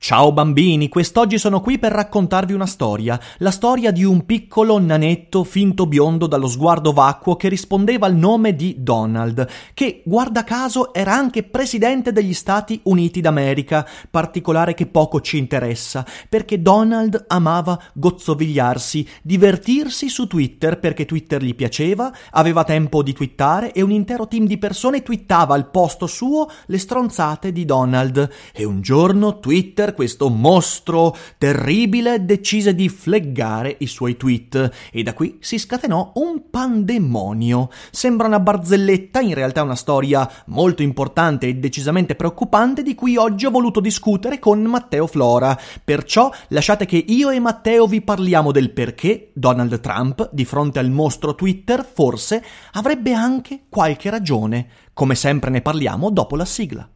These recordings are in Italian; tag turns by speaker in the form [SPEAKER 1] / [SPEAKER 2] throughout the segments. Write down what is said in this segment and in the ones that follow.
[SPEAKER 1] Ciao bambini, quest'oggi sono qui per raccontarvi una storia, la storia di un piccolo nanetto finto biondo dallo sguardo vacuo che rispondeva al nome di Donald, che guarda caso era anche presidente degli Stati Uniti d'America, particolare che poco ci interessa, perché Donald amava gozzovigliarsi, divertirsi su Twitter perché Twitter gli piaceva, aveva tempo di twittare e un intero team di persone twittava al posto suo le stronzate di Donald. E un giorno Twitter questo mostro terribile decise di fleggare i suoi tweet e da qui si scatenò un pandemonio. Sembra una barzelletta, in realtà è una storia molto importante e decisamente preoccupante di cui oggi ho voluto discutere con Matteo Flora. Perciò lasciate che io e Matteo vi parliamo del perché Donald Trump, di fronte al mostro Twitter, forse avrebbe anche qualche ragione. Come sempre ne parliamo dopo la sigla.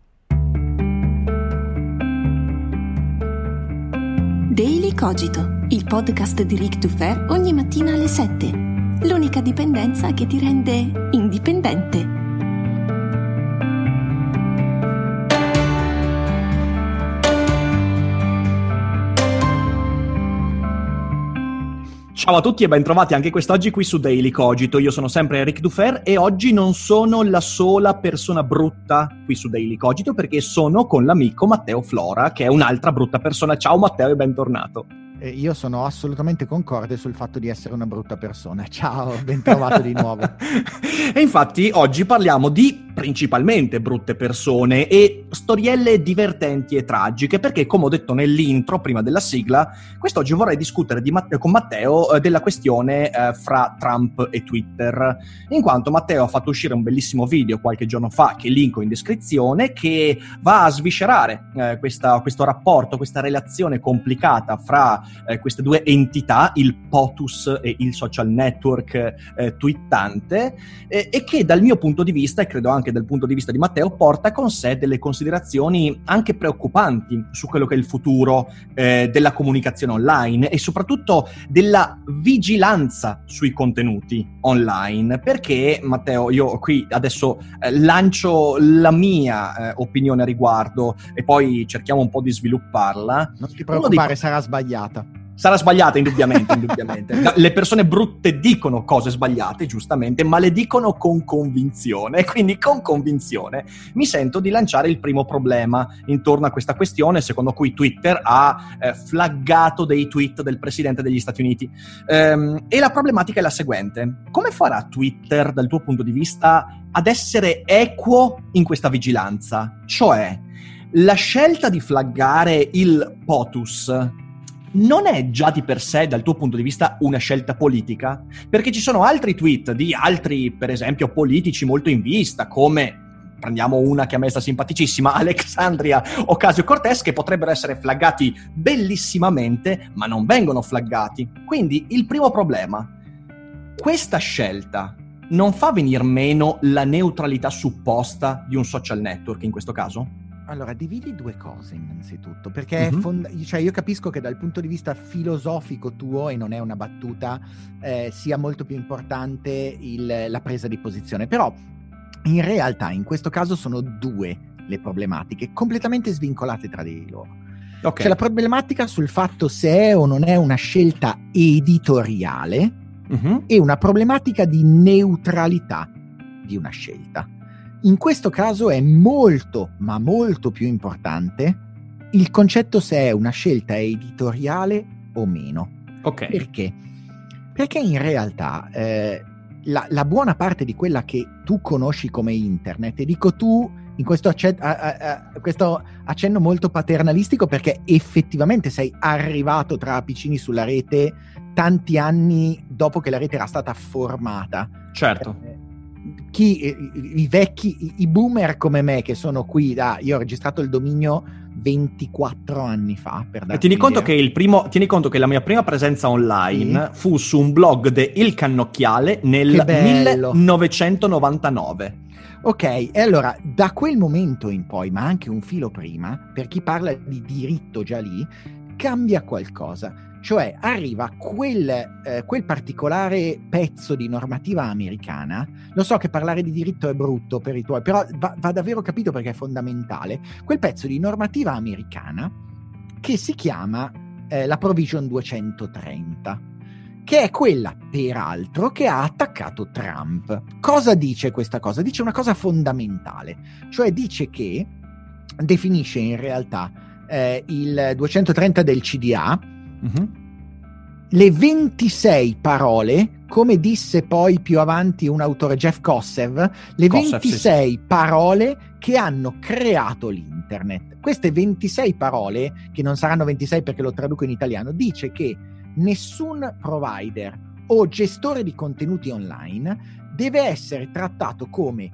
[SPEAKER 2] Daily Cogito, il podcast di Rick Dufer ogni mattina alle 7. L'unica dipendenza che ti rende indipendente.
[SPEAKER 1] Ciao a tutti e bentrovati anche quest'oggi qui su Daily Cogito. Io sono sempre Eric Dufer e oggi non sono la sola persona brutta qui su Daily Cogito perché sono con l'amico Matteo Flora, che è un'altra brutta persona. Ciao Matteo e bentornato.
[SPEAKER 3] Eh, io sono assolutamente concorde sul fatto di essere una brutta persona. Ciao, ben trovato di nuovo.
[SPEAKER 1] e infatti oggi parliamo di principalmente brutte persone e storielle divertenti e tragiche, perché come ho detto nell'intro, prima della sigla, quest'oggi vorrei discutere Matteo, con Matteo eh, della questione eh, fra Trump e Twitter, in quanto Matteo ha fatto uscire un bellissimo video qualche giorno fa, che linko in descrizione, che va a sviscerare eh, questa, questo rapporto, questa relazione complicata fra eh, queste due entità, il POTUS e il social network eh, twittante, eh, e che dal mio punto di vista, e credo anche dal punto di vista di Matteo, porta con sé delle considerazioni anche preoccupanti su quello che è il futuro eh, della comunicazione online e soprattutto della vigilanza sui contenuti online. Perché, Matteo, io qui adesso eh, lancio la mia eh, opinione a riguardo e poi cerchiamo un po' di svilupparla.
[SPEAKER 3] Non ti preoccupare, dei... sarà sbagliata.
[SPEAKER 1] Sarà sbagliata, indubbiamente, indubbiamente. Le persone brutte dicono cose sbagliate, giustamente, ma le dicono con convinzione. Quindi, con convinzione, mi sento di lanciare il primo problema intorno a questa questione, secondo cui Twitter ha eh, flaggato dei tweet del presidente degli Stati Uniti. Ehm, e la problematica è la seguente: come farà Twitter, dal tuo punto di vista, ad essere equo in questa vigilanza? Cioè, la scelta di flaggare il POTUS non è già di per sé, dal tuo punto di vista, una scelta politica? Perché ci sono altri tweet di altri, per esempio, politici molto in vista, come prendiamo una che a me sta simpaticissima, Alexandria Ocasio-Cortez, che potrebbero essere flaggati bellissimamente, ma non vengono flaggati. Quindi il primo problema, questa scelta non fa venire meno la neutralità supposta di un social network in questo caso?
[SPEAKER 3] Allora, dividi due cose innanzitutto, perché mm-hmm. fond- cioè io capisco che dal punto di vista filosofico tuo, e non è una battuta, eh, sia molto più importante il, la presa di posizione, però in realtà in questo caso sono due le problematiche, completamente svincolate tra di loro. Okay. C'è la problematica sul fatto se è o non è una scelta editoriale mm-hmm. e una problematica di neutralità di una scelta. In questo caso è molto, ma molto più importante il concetto se è una scelta editoriale o meno.
[SPEAKER 1] Ok.
[SPEAKER 3] Perché? Perché in realtà eh, la, la, buona parte di quella che tu conosci come internet, e dico tu in questo, acced- a, a, a, questo accenno molto paternalistico perché effettivamente sei arrivato tra apicini sulla rete tanti anni dopo che la rete era stata formata.
[SPEAKER 1] Certo.
[SPEAKER 3] Eh, chi, i, i, vecchi, i, i, boomer come me che sono qui da... Io ho registrato il dominio 24 anni fa. Per
[SPEAKER 1] tieni conto, che il primo, tieni conto che la mia prima presenza online sì. fu su un blog de Il Cannocchiale nel 1999.
[SPEAKER 3] Ok, e allora da quel momento in poi, ma anche un filo prima, per chi parla di diritto già lì, cambia qualcosa. Cioè arriva quel, eh, quel, particolare pezzo di normativa americana, lo so che parlare di diritto è brutto per i tuoi, però va, va davvero capito perché è fondamentale, quel pezzo di normativa americana che si chiama eh, la Provision 230 che è quella, peraltro, che ha attaccato Trump. Cosa dice questa cosa? Dice una cosa fondamentale, cioè dice che definisce in realtà eh, il 230 del CDA uh-huh. le 26 parole, come disse poi più avanti un autore Jeff Kossev, le Kossev, 26 sì. parole che hanno creato l'internet. Queste 26 parole, che non saranno 26 perché lo traduco in italiano, dice che nessun provider o gestore di contenuti online deve essere trattato come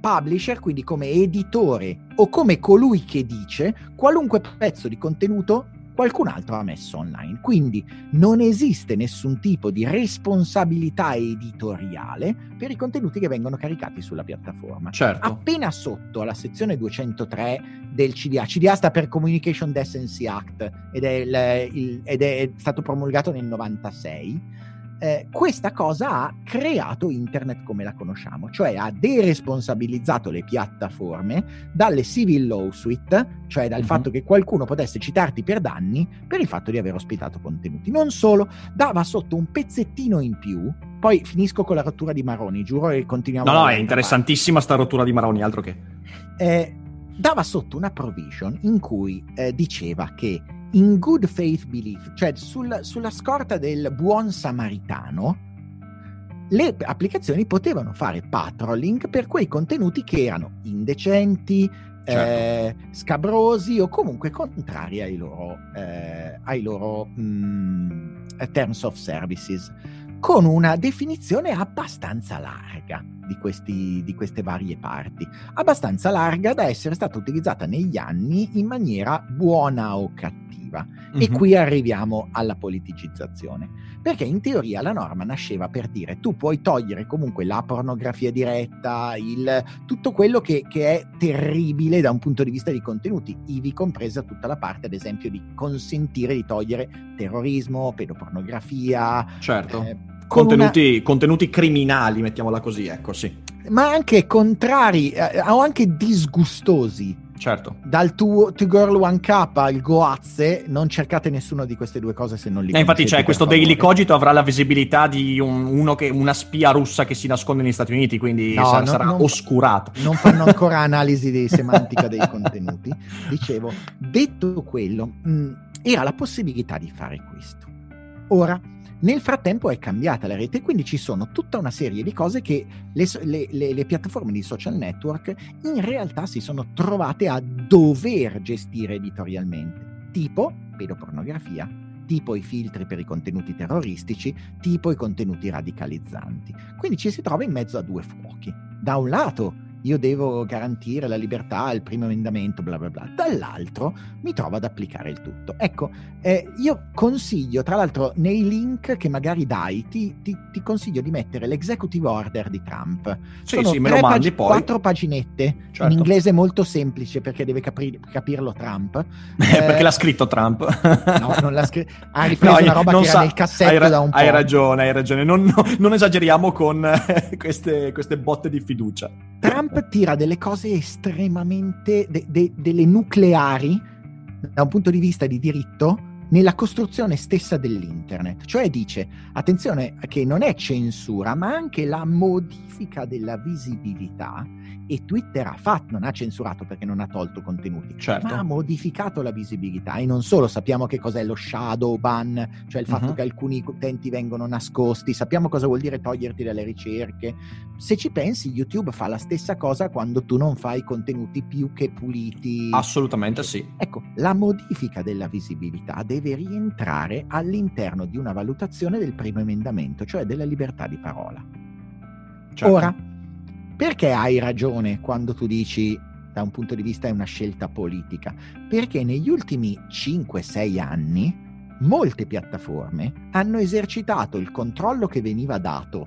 [SPEAKER 3] publisher, quindi come editore o come colui che dice qualunque pezzo di contenuto qualcun altro ha messo online. Quindi non esiste nessun tipo di responsabilità editoriale per i contenuti che vengono caricati sulla piattaforma.
[SPEAKER 4] Certo.
[SPEAKER 3] Appena sotto alla sezione 203 del CDA, CDA sta per Communication Decency Act ed è, il, il, ed è stato promulgato nel 96 eh, questa cosa ha creato internet come la conosciamo, cioè ha deresponsabilizzato le piattaforme dalle civil lawsuit, cioè dal uh-huh. fatto che qualcuno potesse citarti per danni per il fatto di aver ospitato contenuti. Non solo, dava sotto un pezzettino in più, poi finisco con la rottura di Maroni, giuro e continuiamo.
[SPEAKER 4] No, no, è interessantissima sta rottura di Maroni, altro che...
[SPEAKER 3] Eh, dava sotto una provision in cui eh, diceva che in good faith belief, cioè sul, sulla scorta del buon samaritano, le applicazioni potevano fare patrolling per quei contenuti che erano indecenti, certo. eh, scabrosi o comunque contrari ai loro, eh, ai loro mh, mm, terms of services, con una definizione abbastanza larga di, questi, di queste varie parti, abbastanza larga da essere stata utilizzata negli anni in maniera buona o cattiva. Mm-hmm. E qui arriviamo alla politicizzazione, perché in teoria la norma nasceva per dire tu puoi togliere comunque la pornografia diretta, il, tutto quello che, che è terribile da un punto di vista di contenuti, ivi compresa tutta la parte ad esempio di consentire di togliere terrorismo, pedopornografia.
[SPEAKER 4] Certo. Eh, contenuti, una... contenuti criminali, mettiamola così, ecco, sì.
[SPEAKER 3] Ma anche contrari eh, o anche disgustosi
[SPEAKER 4] Certo.
[SPEAKER 3] Dal Two, two Girl One Cup al Goazze, non cercate nessuna di queste due cose se non li
[SPEAKER 4] eh, Infatti, c'è questo favore. Daily Cogito avrà la visibilità di un, che, una spia russa che si nasconde negli Stati Uniti, quindi no, sarà, no, sarà non, oscurato.
[SPEAKER 3] Non fanno ancora analisi di semantica dei contenuti. Dicevo, detto quello, mh, era la possibilità di fare questo. Ora, nel frattempo è cambiata la rete, quindi ci sono tutta una serie di cose che le, le, le, le, piattaforme di social network in realtà si sono trovate a dover gestire editorialmente, tipo pedopornografia, tipo i filtri per i contenuti terroristici, tipo i contenuti radicalizzanti. Quindi ci si trova in mezzo a due fuochi. Da un lato io devo garantire la libertà, il primo emendamento, bla bla bla. Dall'altro mi trovo ad applicare il tutto. Ecco, eh, io consiglio, tra l'altro, nei link che magari dai, ti, ti, ti consiglio di mettere l'executive order di Trump.
[SPEAKER 4] Sì, Sono sì, me lo mandi pag- poi.
[SPEAKER 3] Quattro paginette, certo. in inglese molto semplice perché deve capri- capirlo Trump.
[SPEAKER 4] Eh, perché l'ha scritto Trump.
[SPEAKER 3] no, non l'ha scritto. Ha ripreso no, una roba che sa- era nel cassetto
[SPEAKER 4] ra-
[SPEAKER 3] da un po'.
[SPEAKER 4] Hai ragione, hai ragione. Non, no, non esageriamo con queste, queste botte di fiducia.
[SPEAKER 3] Trump tira delle cose estremamente, de, de, delle nucleari da un punto di vista di diritto nella costruzione stessa dell'internet. Cioè dice, attenzione, che non è censura, ma anche la modifica della visibilità e Twitter ha fatto, non ha censurato perché non ha tolto contenuti,
[SPEAKER 4] certo.
[SPEAKER 3] ma ha modificato la visibilità e non solo sappiamo che cos'è lo shadow ban, cioè il fatto uh-huh. che alcuni utenti vengono nascosti, sappiamo cosa vuol dire toglierti dalle ricerche. Se ci pensi, YouTube fa la stessa cosa quando tu non fai contenuti più che puliti.
[SPEAKER 4] Assolutamente sì.
[SPEAKER 3] Ecco, la modifica della visibilità deve rientrare all'interno di una valutazione del primo emendamento, cioè della libertà di parola. Certo. Ora, perché hai ragione quando tu dici da un punto di vista è una scelta politica? Perché negli ultimi 5-6 anni molte piattaforme hanno esercitato il controllo che veniva dato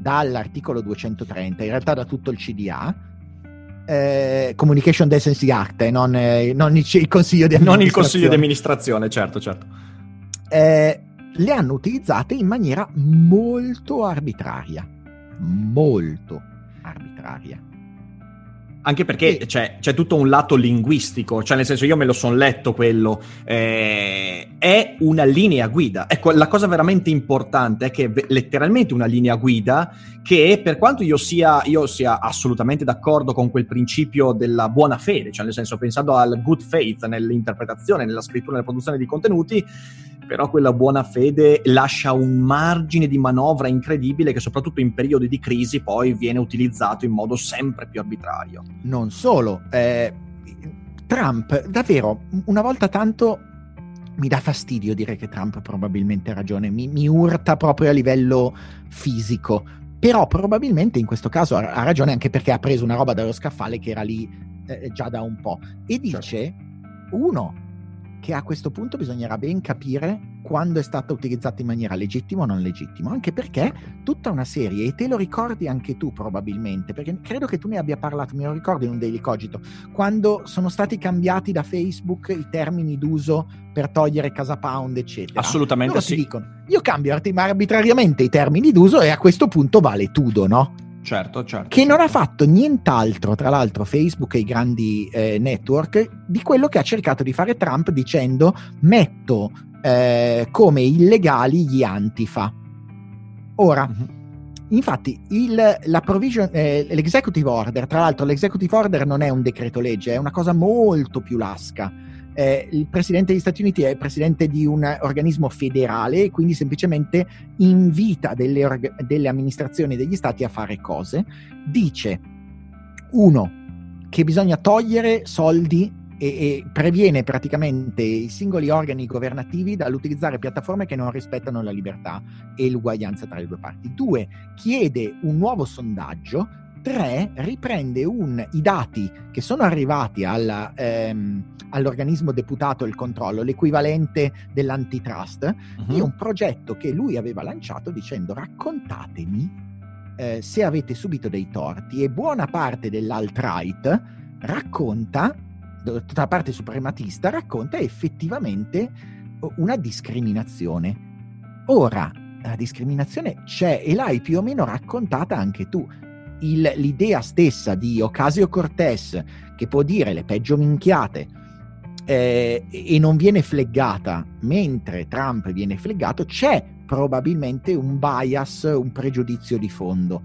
[SPEAKER 3] dall'articolo 230, in realtà da tutto il CDA, eh, Communication Decency Act, eh, non, eh, non il, il, consiglio di amministrazione.
[SPEAKER 1] Non il consiglio di amministrazione, certo, certo.
[SPEAKER 3] Eh, le hanno utilizzate in maniera molto arbitraria, molto arbitraria.
[SPEAKER 1] Anche perché e... c'è, c'è, tutto un lato linguistico, cioè nel senso io me lo son letto quello, eh, è una linea guida. Ecco, la cosa veramente importante è che è letteralmente una linea guida che per quanto io sia, io sia assolutamente d'accordo con quel principio della buona fede, cioè nel senso pensando al good faith nell'interpretazione, nella scrittura, nella produzione di contenuti, però quella buona fede lascia un margine di manovra incredibile che soprattutto in periodi di crisi poi viene utilizzato in modo sempre più arbitrario.
[SPEAKER 3] Non solo, eh, Trump davvero una volta tanto mi dà fastidio dire che Trump probabilmente ha ragione, mi, mi urta proprio a livello fisico, però probabilmente in questo caso ha, ha, ragione anche perché ha preso una roba dallo scaffale che era lì eh, già da un po' e dice, certo. uno, che a questo punto bisognerà ben capire quando è stata utilizzata in maniera legittima o non legittima, anche perché tutta una serie, e te lo ricordi anche tu probabilmente, perché credo che tu ne abbia parlato, me lo ricordo in un Daily Cogito, quando sono stati cambiati da Facebook i termini d'uso per togliere Casa Pound, eccetera.
[SPEAKER 1] Assolutamente
[SPEAKER 3] Loro
[SPEAKER 1] sì.
[SPEAKER 3] dicono, io cambio arbitrariamente i termini d'uso e a questo punto vale tutto, no?
[SPEAKER 1] Certo, certo.
[SPEAKER 3] Che non ha fatto nient'altro, tra l'altro, Facebook e i grandi eh, network, di quello che ha cercato di fare Trump dicendo metto eh, come illegali gli antifa. Ora, mm-hmm. Infatti, il, provision, eh, l'executive order, tra l'altro, l'executive order non è un decreto legge, è una cosa molto più lasca eh, il presidente degli Stati Uniti è presidente di un organismo federale e quindi semplicemente invita delle, orga- delle amministrazioni degli stati a fare cose. Dice, uno, che bisogna togliere soldi e, e, previene praticamente i singoli organi governativi dall'utilizzare piattaforme che non rispettano la libertà e l'uguaglianza tra le due parti. Due, chiede un nuovo sondaggio 3 riprende un, i dati che sono arrivati alla, ehm, all'organismo deputato il controllo, l'equivalente dell'antitrust, uh-huh. di un progetto che lui aveva lanciato dicendo raccontatemi eh, se avete subito dei torti e buona parte dell'alt-right racconta, tutta la parte suprematista racconta effettivamente una discriminazione. Ora, la discriminazione c'è e l'hai più o meno raccontata anche tu il, l'idea stessa di Ocasio Cortez che può dire le peggio minchiate eh, e non viene fleggata mentre Trump viene fleggato, c'è probabilmente un bias, un pregiudizio di fondo.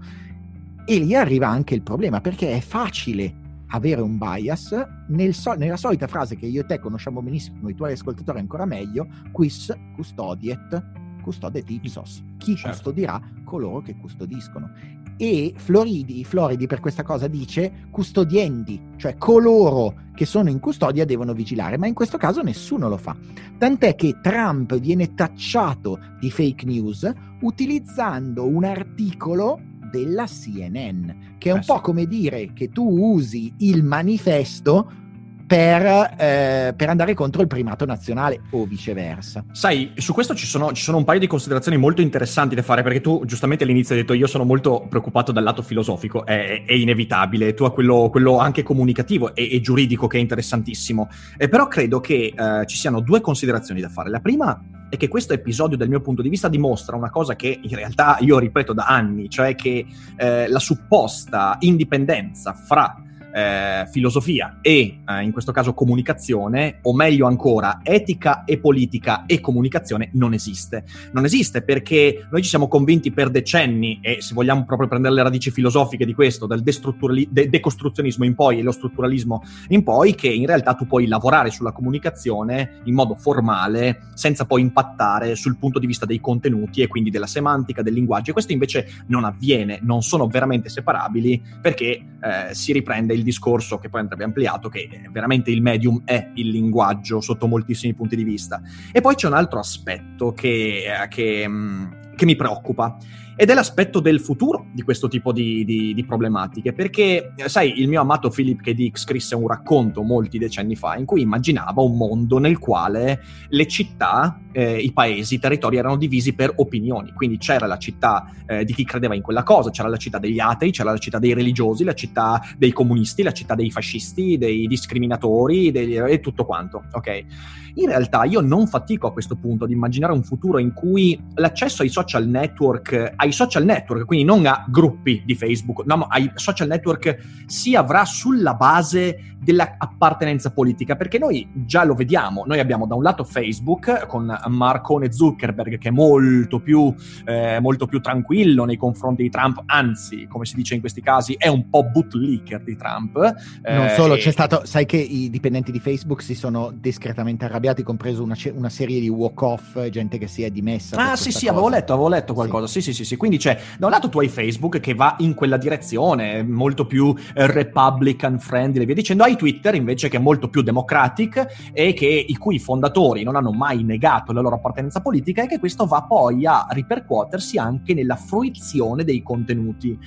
[SPEAKER 3] E lì arriva anche il problema perché è facile avere un bias nel so- nella solita frase che io e te conosciamo benissimo, i tuoi ascoltatori ancora meglio, quis custodiet custodiet ipsos. Chi certo. custodirà coloro che custodiscono e Floridi, Floridi per questa cosa dice custodiendi, cioè coloro che sono in custodia devono vigilare, ma in questo caso nessuno lo fa. Tant'è che Trump viene tacciato di fake news utilizzando un articolo della CNN, che è un eh, po' come dire che tu usi il manifesto per, eh, per, andare contro il primato nazionale o viceversa.
[SPEAKER 1] Sai, su questo ci sono, ci sono, un paio di considerazioni molto interessanti da fare, perché tu giustamente all'inizio hai detto io sono molto preoccupato dal lato filosofico, è, è inevitabile, tu hai quello, quello, anche comunicativo e, e, giuridico che è interessantissimo, eh, però credo che eh, ci siano due considerazioni da fare. La prima è che questo episodio dal mio punto di vista dimostra una cosa che in realtà io ripeto da anni, cioè che eh, la supposta indipendenza fra eh, filosofia e eh, in questo caso comunicazione, o meglio ancora etica e politica e comunicazione non esiste. Non esiste perché noi ci siamo convinti per decenni, e se vogliamo proprio prendere le radici filosofiche di questo, dal de- decostruzionismo in poi e lo strutturalismo in poi, che in realtà tu puoi lavorare sulla comunicazione in modo formale senza poi impattare sul punto di vista dei contenuti e quindi della semantica, del linguaggio. E questo invece non avviene, non sono veramente separabili perché eh, si riprende il discorso che poi andrebbe ampliato, che veramente il medium è il linguaggio sotto moltissimi punti di vista. E poi c'è un altro aspetto che, eh, che, mm, che mi preoccupa ed è l'aspetto del futuro di questo tipo di, di, di problematiche, perché sai, il mio amato Philip K. Dick scrisse un racconto molti decenni fa in cui immaginava un mondo nel quale le città, eh, i paesi, i territori erano divisi per opinioni, quindi c'era la città eh, di chi credeva in quella cosa, c'era la città degli atei, c'era la città dei religiosi, la città dei comunisti, la città dei fascisti, dei discriminatori dei, e tutto quanto, ok? In realtà io non fatico a questo punto ad immaginare un futuro in cui l'accesso ai social network, ai social network, quindi non a gruppi di Facebook, no, ma ai social network si avrà sulla base dell'appartenenza politica, perché noi già lo vediamo, noi abbiamo da un lato Facebook con Marcone Zuckerberg che è molto più, eh, molto più tranquillo nei confronti di Trump, anzi, come si dice in questi casi, è un po' bootlicker di Trump.
[SPEAKER 3] Non eh, solo, e... c'è stato, sai che i dipendenti di Facebook si sono discretamente arrabbiati, compreso una, una serie di walk-off, gente che si è dimessa.
[SPEAKER 1] Ah sì sì, cosa. avevo letto, avevo letto qualcosa, sì sì sì sì, quindi c'è da un lato tu hai Facebook che va in quella direzione, molto più eh, republican friendly, via dicendo, hai Twitter invece che è molto più democratic e che, i cui fondatori non hanno mai negato la loro appartenenza politica e che questo va poi a ripercuotersi anche nella fruizione dei contenuti.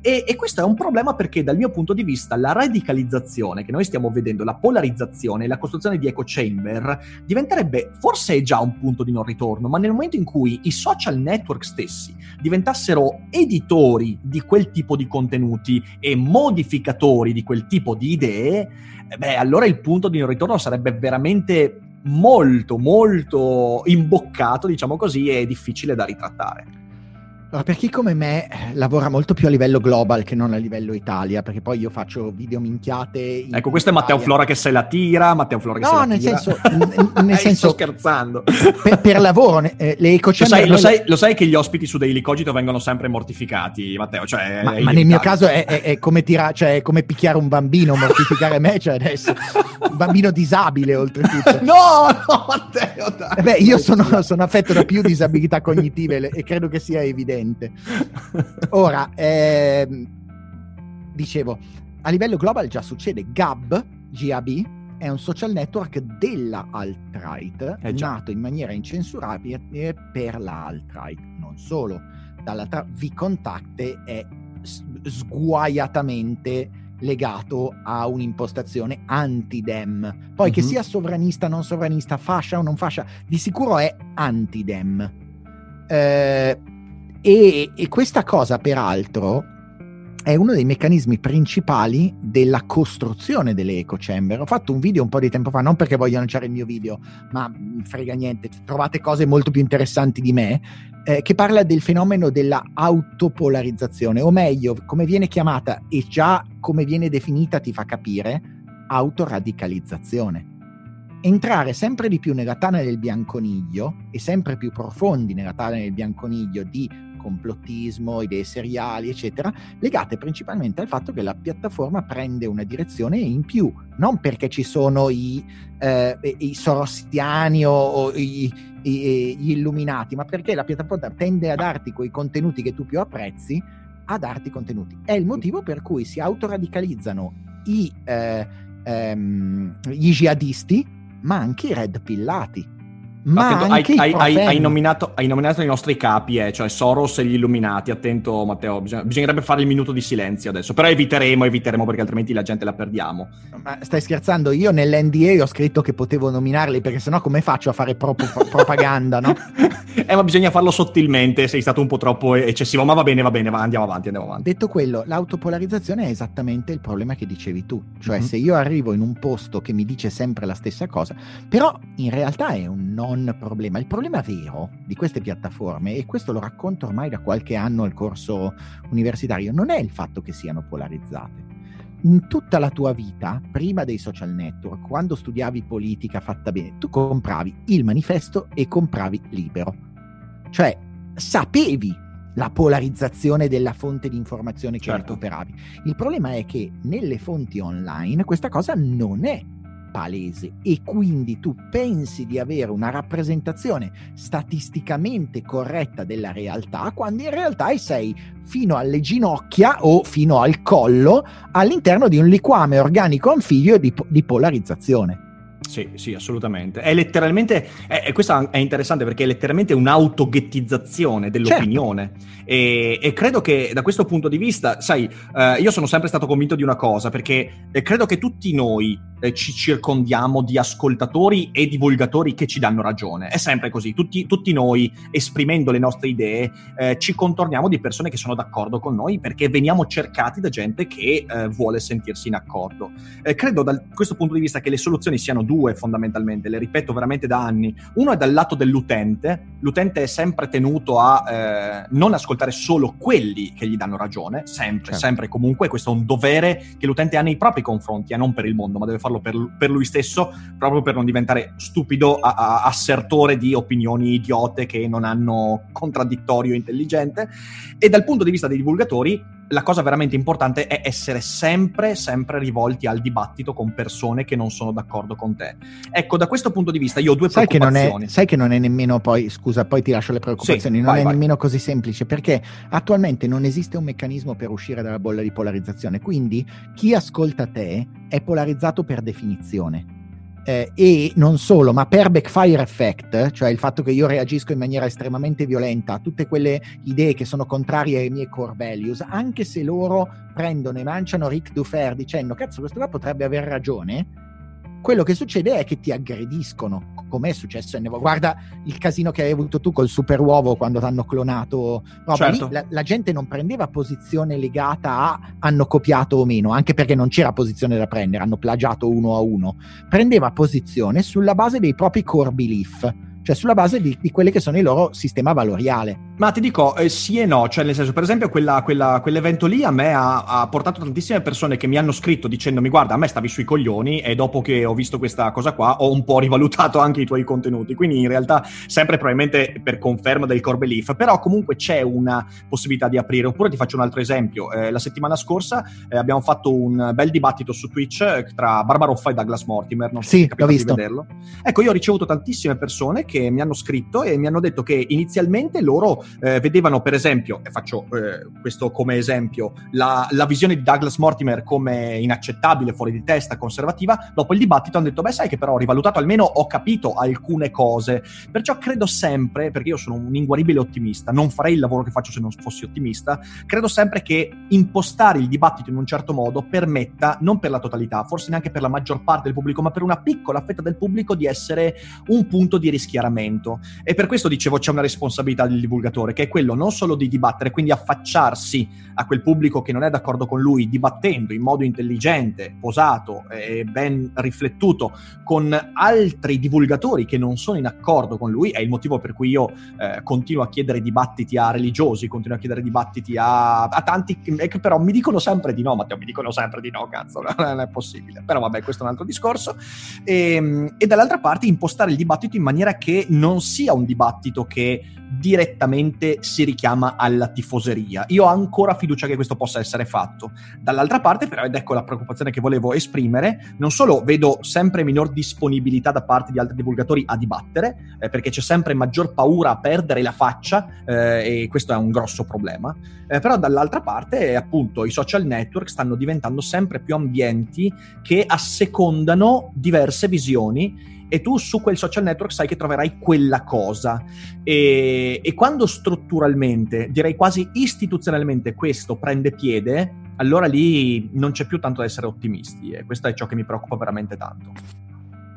[SPEAKER 1] E, e questo è un problema perché dal mio punto di vista la radicalizzazione che noi stiamo vedendo, la polarizzazione, la costruzione di echo chamber diventerebbe forse già un punto di non ritorno, ma nel momento in cui i social network stessi diventassero editori di quel tipo di contenuti e modificatori di quel tipo di idee, beh, allora il punto di non ritorno sarebbe veramente molto, molto imboccato, diciamo così, e difficile da ritrattare.
[SPEAKER 3] Allora, per chi come me lavora molto più a livello global che non a livello Italia, perché poi io faccio video minchiate.
[SPEAKER 1] ecco, questo è Matteo Flora che se la tira, Matteo Flora che
[SPEAKER 3] no,
[SPEAKER 1] se la
[SPEAKER 3] nel
[SPEAKER 1] tira.
[SPEAKER 3] Senso, n- nel senso,
[SPEAKER 1] sto scherzando.
[SPEAKER 3] Per, per lavoro, eh, le eco
[SPEAKER 1] lo sai, lo, sai, lo sai, che gli ospiti su Daily Cogito vengono sempre mortificati, Matteo? Cioè,
[SPEAKER 3] ma, ma nel mio caso è, è, è come tira, cioè, è come picchiare un bambino, mortificare me, cioè adesso. Un bambino disabile, oltretutto.
[SPEAKER 1] no, no, Matteo, dai.
[SPEAKER 3] Eh beh, io sono, sono affetto da più disabilità cognitive e credo che sia evidente. Ora, ehm, dicevo, a livello global già succede. Gab, GAB, è un social network della alt-right, eh nato in maniera incensurabile per la alt-right. Non solo, dall'altra V-Contact è sguaiatamente legato a un'impostazione anti-dem. Poi mm-hmm. che mhm. sia sovranista, non sovranista, fascia o non fascia, di sicuro è anti-dem. Eh, e, e questa cosa, peraltro, è uno dei meccanismi principali della costruzione delle eco chamber. Ho fatto un video un po' di tempo fa, non perché voglio lanciare il mio video, ma frega niente, trovate cose molto più interessanti di me, eh, che parla del fenomeno della autopolarizzazione, o meglio, come viene chiamata e già come viene definita ti fa capire, autoradicalizzazione entrare sempre di più nella tana del bianconiglio e sempre più profondi nella tana del bianconiglio di complottismo, idee seriali, eccetera, legate principalmente al fatto che la piattaforma prende una direzione in più, non perché ci sono i, eh, i sorostiani o, o i, i, gli illuminati, ma perché la piattaforma tende a darti quei contenuti che tu più apprezzi, a darti contenuti. È il motivo per cui si autoradicalizzano i, eh, ehm, gli jihadisti, ma anche i red pillati. Ma
[SPEAKER 1] attento,
[SPEAKER 3] anche
[SPEAKER 1] hai, hai, hai, nominato, hai, nominato, i nostri capi, eh, cioè Soros e gli Illuminati. Attento, Matteo, bisogna, bisognerebbe fare il minuto di silenzio adesso. Però eviteremo, eviteremo perché altrimenti la gente la perdiamo.
[SPEAKER 3] Ma stai scherzando? Io nell'NDA ho scritto che potevo nominarli perché sennò come faccio a fare proprio propaganda, no?
[SPEAKER 1] eh, ma bisogna farlo sottilmente. Sei stato un po' troppo eccessivo, ma va bene, va bene, va, andiamo avanti, andiamo avanti.
[SPEAKER 3] Detto quello, l'autopolarizzazione è esattamente il problema che dicevi tu. Cioè, mm-hmm. se io arrivo in un posto che mi dice sempre la stessa cosa, però in realtà è un non problema. Il problema vero di queste piattaforme, e questo lo racconto ormai da qualche anno al corso universitario, non è il fatto che siano polarizzate. In tutta la tua vita, prima dei social network, quando studiavi politica fatta bene, tu compravi il manifesto e compravi libero. Cioè, sapevi la polarizzazione della fonte di informazione che certo. recuperavi. Il problema è che nelle fonti online questa cosa non è palese e quindi tu pensi di avere una rappresentazione statisticamente corretta della realtà quando in realtà sei fino alle ginocchia o fino al collo all'interno di un liquame organico anfibio di, di polarizzazione.
[SPEAKER 1] Sì, sì, assolutamente. È letteralmente, è, è, questo è interessante perché è letteralmente un'autoghettizzazione dell'opinione. Certo. E, e, credo che da questo punto di vista, sai, eh, io sono sempre stato convinto di una cosa, perché credo che tutti noi eh, ci circondiamo di ascoltatori e divulgatori che ci danno ragione. È sempre così. Tutti, tutti noi, esprimendo le nostre idee, eh, ci contorniamo di persone che sono d'accordo con noi perché veniamo cercati da gente che eh, vuole sentirsi in accordo. Eh, credo da questo punto di vista che le soluzioni siano due fondamentalmente, le ripeto veramente da anni. Uno è dal lato dell'utente, l'utente è sempre tenuto a eh, non ascoltare solo quelli che gli danno ragione, sempre, certo. sempre e comunque, questo è un dovere che l'utente ha nei propri confronti, e non per il mondo, ma deve farlo per, per lui stesso, proprio per non diventare stupido a, a, assertore di opinioni idiote che non hanno contraddittorio intelligente. E dal punto di vista dei divulgatori, la cosa veramente importante è essere sempre, sempre rivolti al dibattito con persone che non sono d'accordo con te. Ecco, da questo punto di vista io ho due sai preoccupazioni.
[SPEAKER 3] Che non è, sai che non è nemmeno poi, scusa, poi ti lascio le preoccupazioni, sì, non vai, è vai. nemmeno così semplice perché attualmente non esiste un meccanismo per uscire dalla bolla di polarizzazione, quindi chi ascolta te è polarizzato per definizione eh, e non solo, ma per backfire effect, cioè il fatto che io reagisco in maniera estremamente violenta a tutte quelle idee che sono contrarie ai miei core values, anche se loro prendono e manciano Rick Dufer dicendo cazzo questo qua potrebbe aver ragione, quello che succede è che ti aggrediscono, come è successo. Guarda il casino che hai avuto tu col super uovo quando ti hanno clonato. Roba. Certo. Lì, la, la, gente non prendeva posizione legata a hanno copiato o meno, anche perché non c'era posizione da prendere, hanno plagiato uno a uno. Prendeva posizione sulla base dei propri core belief cioè sulla base di, di quelli che sono il loro sistema valoriale.
[SPEAKER 1] Ma ti dico eh, sì e no, cioè nel senso, per esempio, quella, quella, quell'evento lì a me ha, ha, portato tantissime persone che mi hanno scritto dicendomi: Guarda, a me stavi sui coglioni, e dopo che ho visto questa cosa qua ho un po' rivalutato anche i tuoi contenuti. Quindi in realtà, sempre probabilmente per conferma del core belief, però comunque c'è una possibilità di aprire. Oppure ti faccio un altro esempio: eh, la settimana scorsa eh, abbiamo fatto un bel dibattito su Twitch eh, tra Barbaroffa e Douglas Mortimer. Non so
[SPEAKER 3] sì, se l'ho visto. Di vederlo.
[SPEAKER 1] Ecco, io ho ricevuto tantissime persone che che mi hanno scritto e mi hanno detto che inizialmente loro eh, vedevano, per esempio, e faccio eh, questo come esempio, la, la, visione di Douglas Mortimer come inaccettabile, fuori di testa, conservativa. Dopo il dibattito hanno detto, beh, sai che però ho rivalutato, almeno ho capito alcune cose. Perciò credo sempre, perché io sono un inguaribile ottimista, non farei il lavoro che faccio se non fossi ottimista, credo sempre che impostare il dibattito in un certo modo permetta, non per la totalità, forse neanche per la maggior parte del pubblico, ma per una piccola fetta del pubblico di essere un punto di rischiaramento miglioramento. E per questo dicevo c'è una responsabilità del divulgatore, che è quello non solo di dibattere, quindi affacciarsi a quel pubblico che non è d'accordo con lui, dibattendo in modo intelligente, posato e ben riflettuto con altri divulgatori che non sono in accordo con lui, è il motivo per cui io eh, continuo a chiedere dibattiti a religiosi, continuo a chiedere dibattiti a, a tanti che però mi dicono sempre di no, Matteo, mi dicono sempre di no, cazzo, non è possibile. Però vabbè, questo è un altro discorso. E, ehm, e dall'altra parte impostare il dibattito in maniera che non sia un dibattito che direttamente si richiama alla tifoseria. Io ho ancora fiducia che questo possa essere fatto. Dall'altra parte, però, ed ecco la preoccupazione che volevo esprimere, non solo vedo sempre minor disponibilità da parte di altri divulgatori a dibattere, eh, perché c'è sempre maggior paura a perdere la faccia, eh, e questo è un grosso problema, eh, però dall'altra parte, appunto, i social network stanno diventando sempre più ambienti che assecondano diverse visioni e tu su quel social network sai che troverai quella cosa. E, e, quando strutturalmente, direi quasi istituzionalmente, questo prende piede, allora lì non c'è più tanto da essere ottimisti e questo è ciò che mi preoccupa veramente tanto.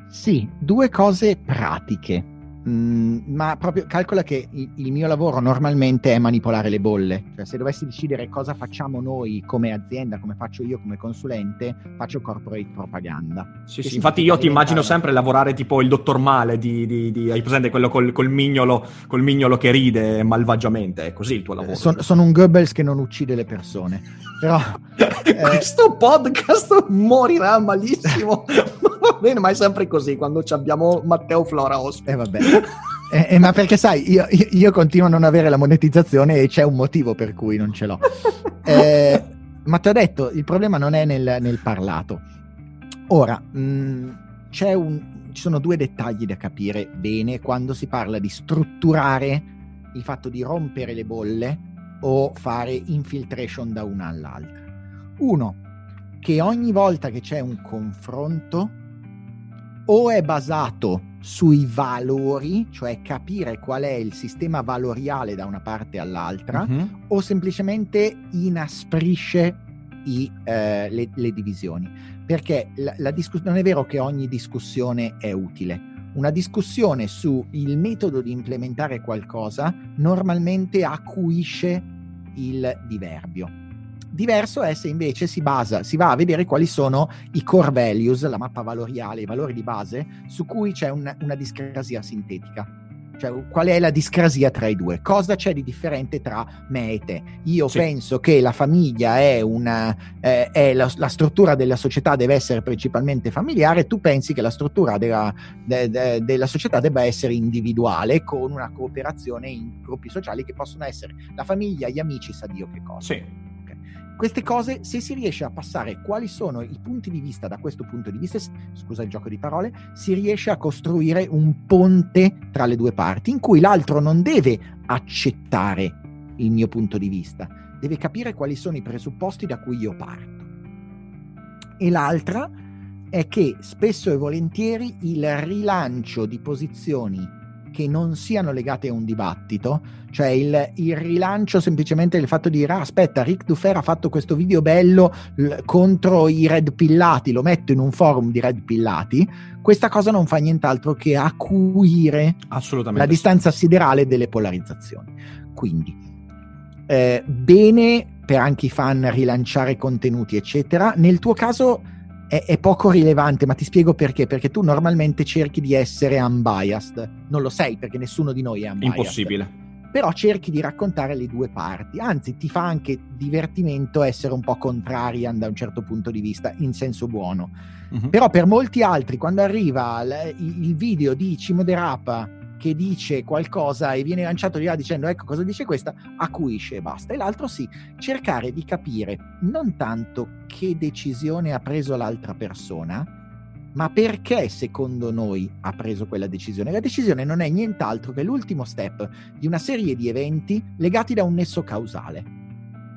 [SPEAKER 3] Sì, due cose pratiche. Mm, ma proprio calcola che il, il, mio lavoro normalmente è manipolare le bolle, cioè se dovessi decidere cosa facciamo noi come azienda, come faccio io come consulente, faccio corporate propaganda.
[SPEAKER 1] Sì, sì, infatti io ti immagino sempre lavorare tipo il dottor Male, di, di, di, hai presente quello col, col, mignolo, col, mignolo, che ride malvagiamente, è così il tuo lavoro.
[SPEAKER 3] Son, sono un Goebbels che non uccide le persone, però...
[SPEAKER 1] eh... Questo podcast morirà malissimo. Va bene, ma è sempre così quando abbiamo Matteo Flora ospite.
[SPEAKER 3] Eh vabbè. Eh, eh, ma perché sai, io, io, continuo a non avere la monetizzazione e c'è un motivo per cui non ce l'ho. Eh, ma ti ho detto, il problema non è nel, nel parlato. Ora, mh, mm, un, ci sono due dettagli da capire bene quando si parla di strutturare il fatto di rompere le bolle o fare infiltration da una all'altra. Uno, che ogni volta che c'è un confronto o è basato sui valori, cioè capire qual è il sistema valoriale da una parte all'altra,
[SPEAKER 1] Mhm.
[SPEAKER 3] o semplicemente inasprisce i, eh, le, le divisioni. Perché la, la discuss- non è vero che ogni discussione è utile. Una discussione sul metodo di implementare qualcosa normalmente acuisce il diverbio. Diverso è se invece si basa, si va a vedere quali sono i core values, la mappa valoriale, i valori di base, su cui c'è un- una discrasia sintetica. Cioè, qual è la discrasia tra i due? Cosa c'è di differente tra me e te? Io
[SPEAKER 1] Sì.
[SPEAKER 3] penso che la famiglia è una. eh, è la, la struttura della società deve essere principalmente familiare, tu pensi che la struttura della, de- de- della società debba essere individuale, con una cooperazione in gruppi sociali che possono essere la famiglia, gli amici, sa Dio che cosa
[SPEAKER 1] Sì.
[SPEAKER 3] Queste cose, se si riesce a passare quali sono i punti di vista da questo punto di vista, scusa il gioco di parole, si riesce a costruire un ponte tra le due parti in cui l'altro non deve accettare il mio punto di vista, deve capire quali sono i presupposti da cui io parto. E l'altra è che spesso e volentieri il rilancio di posizioni che non siano legate a un dibattito, cioè il, il rilancio semplicemente del fatto di dire ah, aspetta Rick Dufer ha fatto questo video bello l- contro i red pillati, lo metto in un forum di red pillati, questa cosa non fa nient'altro che acuire la distanza siderale delle polarizzazioni. Quindi, eh, bene per anche i fan rilanciare contenuti, eccetera. Nel tuo caso è, è poco rilevante, ma ti spiego perché. Perché tu normalmente cerchi di essere unbiased. Non lo sei perché nessuno di noi è unbiased.
[SPEAKER 1] Impossibile.
[SPEAKER 3] Però cerchi di raccontare le due parti. Anzi, ti fa anche divertimento essere un po' contrarian da un certo punto di vista, in senso buono.
[SPEAKER 1] Mhm.
[SPEAKER 3] Però per molti altri, quando arriva l- il video di Cimo De Rapa che dice qualcosa e viene lanciato di là dicendo ecco cosa dice questa, acuisce e basta. E l'altro sì, cercare di capire non tanto che decisione ha preso l'altra persona, ma perché secondo noi ha preso quella decisione. La decisione non è nient'altro che l'ultimo step di una serie di eventi legati da un nesso causale.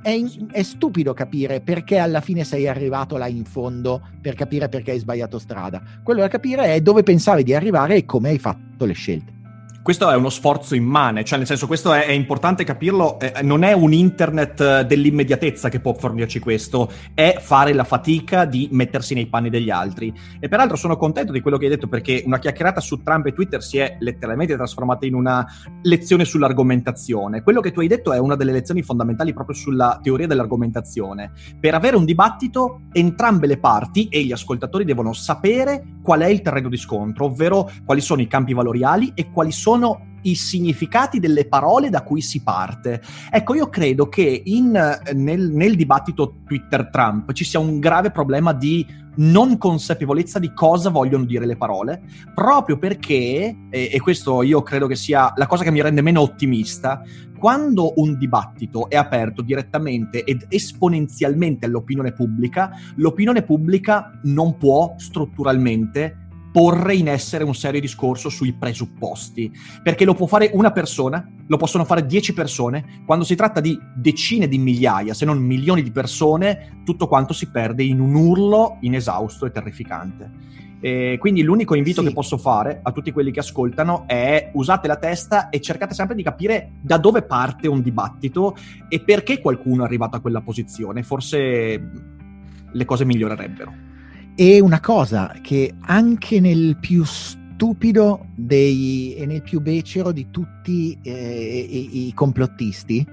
[SPEAKER 3] È, in- è stupido capire perché alla fine sei arrivato là in fondo per capire perché hai sbagliato strada. Quello da capire è dove pensavi di arrivare e come hai fatto le scelte.
[SPEAKER 1] Questo è uno sforzo immane, cioè nel senso questo è, è importante capirlo, eh, non è un internet eh, dell'immediatezza che può fornirci questo, è fare la fatica di mettersi nei panni degli altri. E peraltro sono contento di quello che hai detto perché una chiacchierata su Trump e Twitter si è letteralmente trasformata in una lezione sull'argomentazione. Quello che tu hai detto è una delle lezioni fondamentali proprio sulla teoria dell'argomentazione. Per avere un dibattito entrambe le parti e gli ascoltatori devono sapere qual è il terreno di scontro, ovvero quali sono i campi valoriali e quali sono i significati delle parole da cui si parte. Ecco, io credo che in, nel, nel dibattito Twitter-Trump ci sia un grave problema di non consapevolezza di cosa vogliono dire le parole, proprio perché, e, e questo io credo che sia la cosa che mi rende meno ottimista, quando un dibattito è aperto direttamente ed esponenzialmente all'opinione pubblica, l'opinione pubblica non può strutturalmente porre in essere un serio discorso sui presupposti, perché lo può fare una persona, lo possono fare dieci persone, quando si tratta di decine di migliaia, se non milioni di persone, tutto quanto si perde in un urlo inesausto e terrificante. E quindi l'unico invito
[SPEAKER 3] Sì.
[SPEAKER 1] che posso fare a tutti quelli che ascoltano è usate la testa e cercate sempre di capire da dove parte un dibattito e perché qualcuno è arrivato a quella posizione. Forse le cose migliorerebbero.
[SPEAKER 3] E una cosa che anche nel più stupido dei, e nel più becero di tutti eh, i, i complottisti,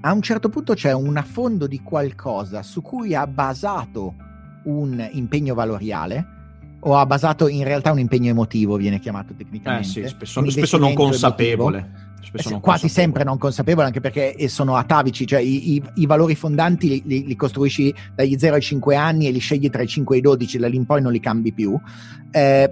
[SPEAKER 3] a un certo punto c'è un affondo di qualcosa su cui ha basato un impegno valoriale o ha basato in realtà un impegno emotivo, viene chiamato
[SPEAKER 1] Eh
[SPEAKER 3] tecnicamente.
[SPEAKER 1] sì, spesso, spesso non
[SPEAKER 3] investimento emotivo.
[SPEAKER 1] Spesso
[SPEAKER 3] Eh,
[SPEAKER 1] non
[SPEAKER 3] quasi sempre non consapevole, anche perché eh, sono atavici, cioè i, i- i valori fondanti li, li- li costruisci dagli 0 ai 5 anni e li scegli tra i 5 e i 12, da lì in poi non li cambi più. Eh,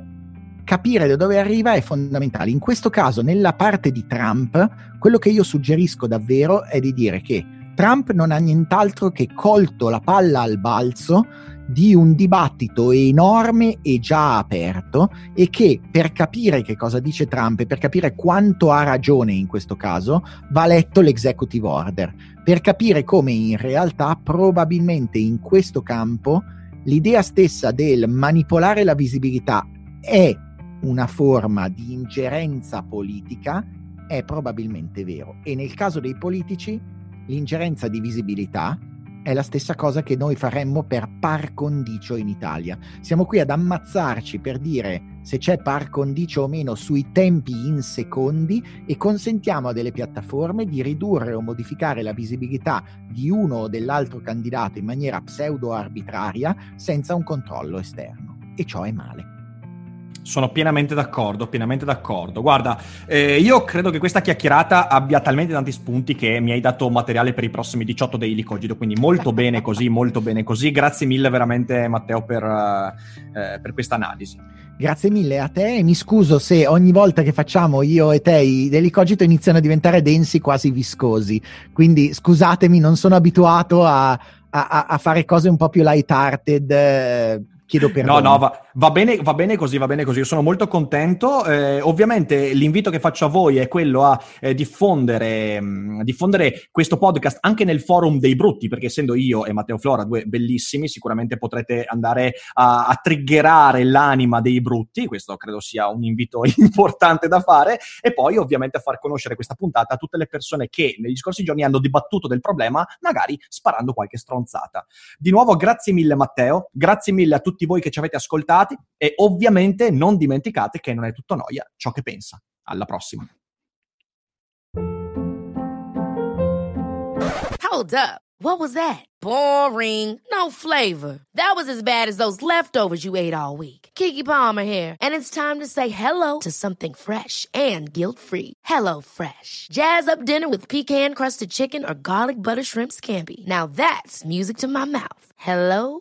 [SPEAKER 3] capire da dove arriva è fondamentale. In questo caso, nella parte di Trump, quello che io suggerisco davvero è di dire che Trump non ha nient'altro che colto la palla al balzo di un dibattito enorme e già aperto e che per capire che cosa dice Trump e per capire quanto ha ragione in questo caso va letto l'executive order per capire come in realtà probabilmente in questo campo l'idea stessa del manipolare la visibilità è una forma di ingerenza politica, è probabilmente vero. E nel caso dei politici, l'ingerenza di visibilità è la stessa cosa che noi faremmo per par condicio in Italia. Siamo qui ad ammazzarci per dire se c'è par condicio o meno sui tempi in secondi e consentiamo a delle piattaforme di ridurre o modificare la visibilità di uno o dell'altro candidato in maniera pseudo arbitraria senza un controllo esterno. E ciò è male.
[SPEAKER 1] Sono pienamente d'accordo, pienamente d'accordo. Guarda, eh, io credo che questa chiacchierata abbia talmente tanti spunti che mi hai dato materiale per i prossimi 18 Daily Cogito, quindi molto bene così, molto bene così. Grazie mille veramente Matteo per, eh, per questa analisi.
[SPEAKER 3] Grazie mille a te e mi scuso se ogni volta che facciamo io e te i Daily Cogito iniziano a diventare densi, quasi viscosi. Quindi scusatemi, non sono abituato a, a, a fare cose un po' più light-hearted. Eh, chiedo perdono.
[SPEAKER 1] No, no, va, Va bene, va bene, così, va bene così. Io sono molto contento. Eh, ovviamente l'invito che faccio a voi è quello a eh, diffondere, mh, mm, diffondere, questo podcast anche nel forum dei brutti, perché essendo io e Matteo Flora due bellissimi, sicuramente potrete andare a, a triggerare l'anima dei brutti. Questo credo sia un invito importante da fare. E poi ovviamente a far conoscere questa puntata a tutte le persone che negli scorsi giorni hanno dibattuto del problema, magari sparando qualche stronzata. Di nuovo, grazie mille Matteo, grazie mille a tutti voi che ci avete ascoltati e ovviamente non dimenticate che non è tutto noia ciò che pensa. Alla prossima.
[SPEAKER 5] Hold up. What was that? Boring. No flavor. That was as bad as those leftovers you ate all week. Kiki Palmer here, and it's time to say hello to something fresh and guilt-free. Hello Fresh. Jazz up dinner with pecan-crusted chicken or garlic butter shrimp scampi. Now that's music to my mouth. Hello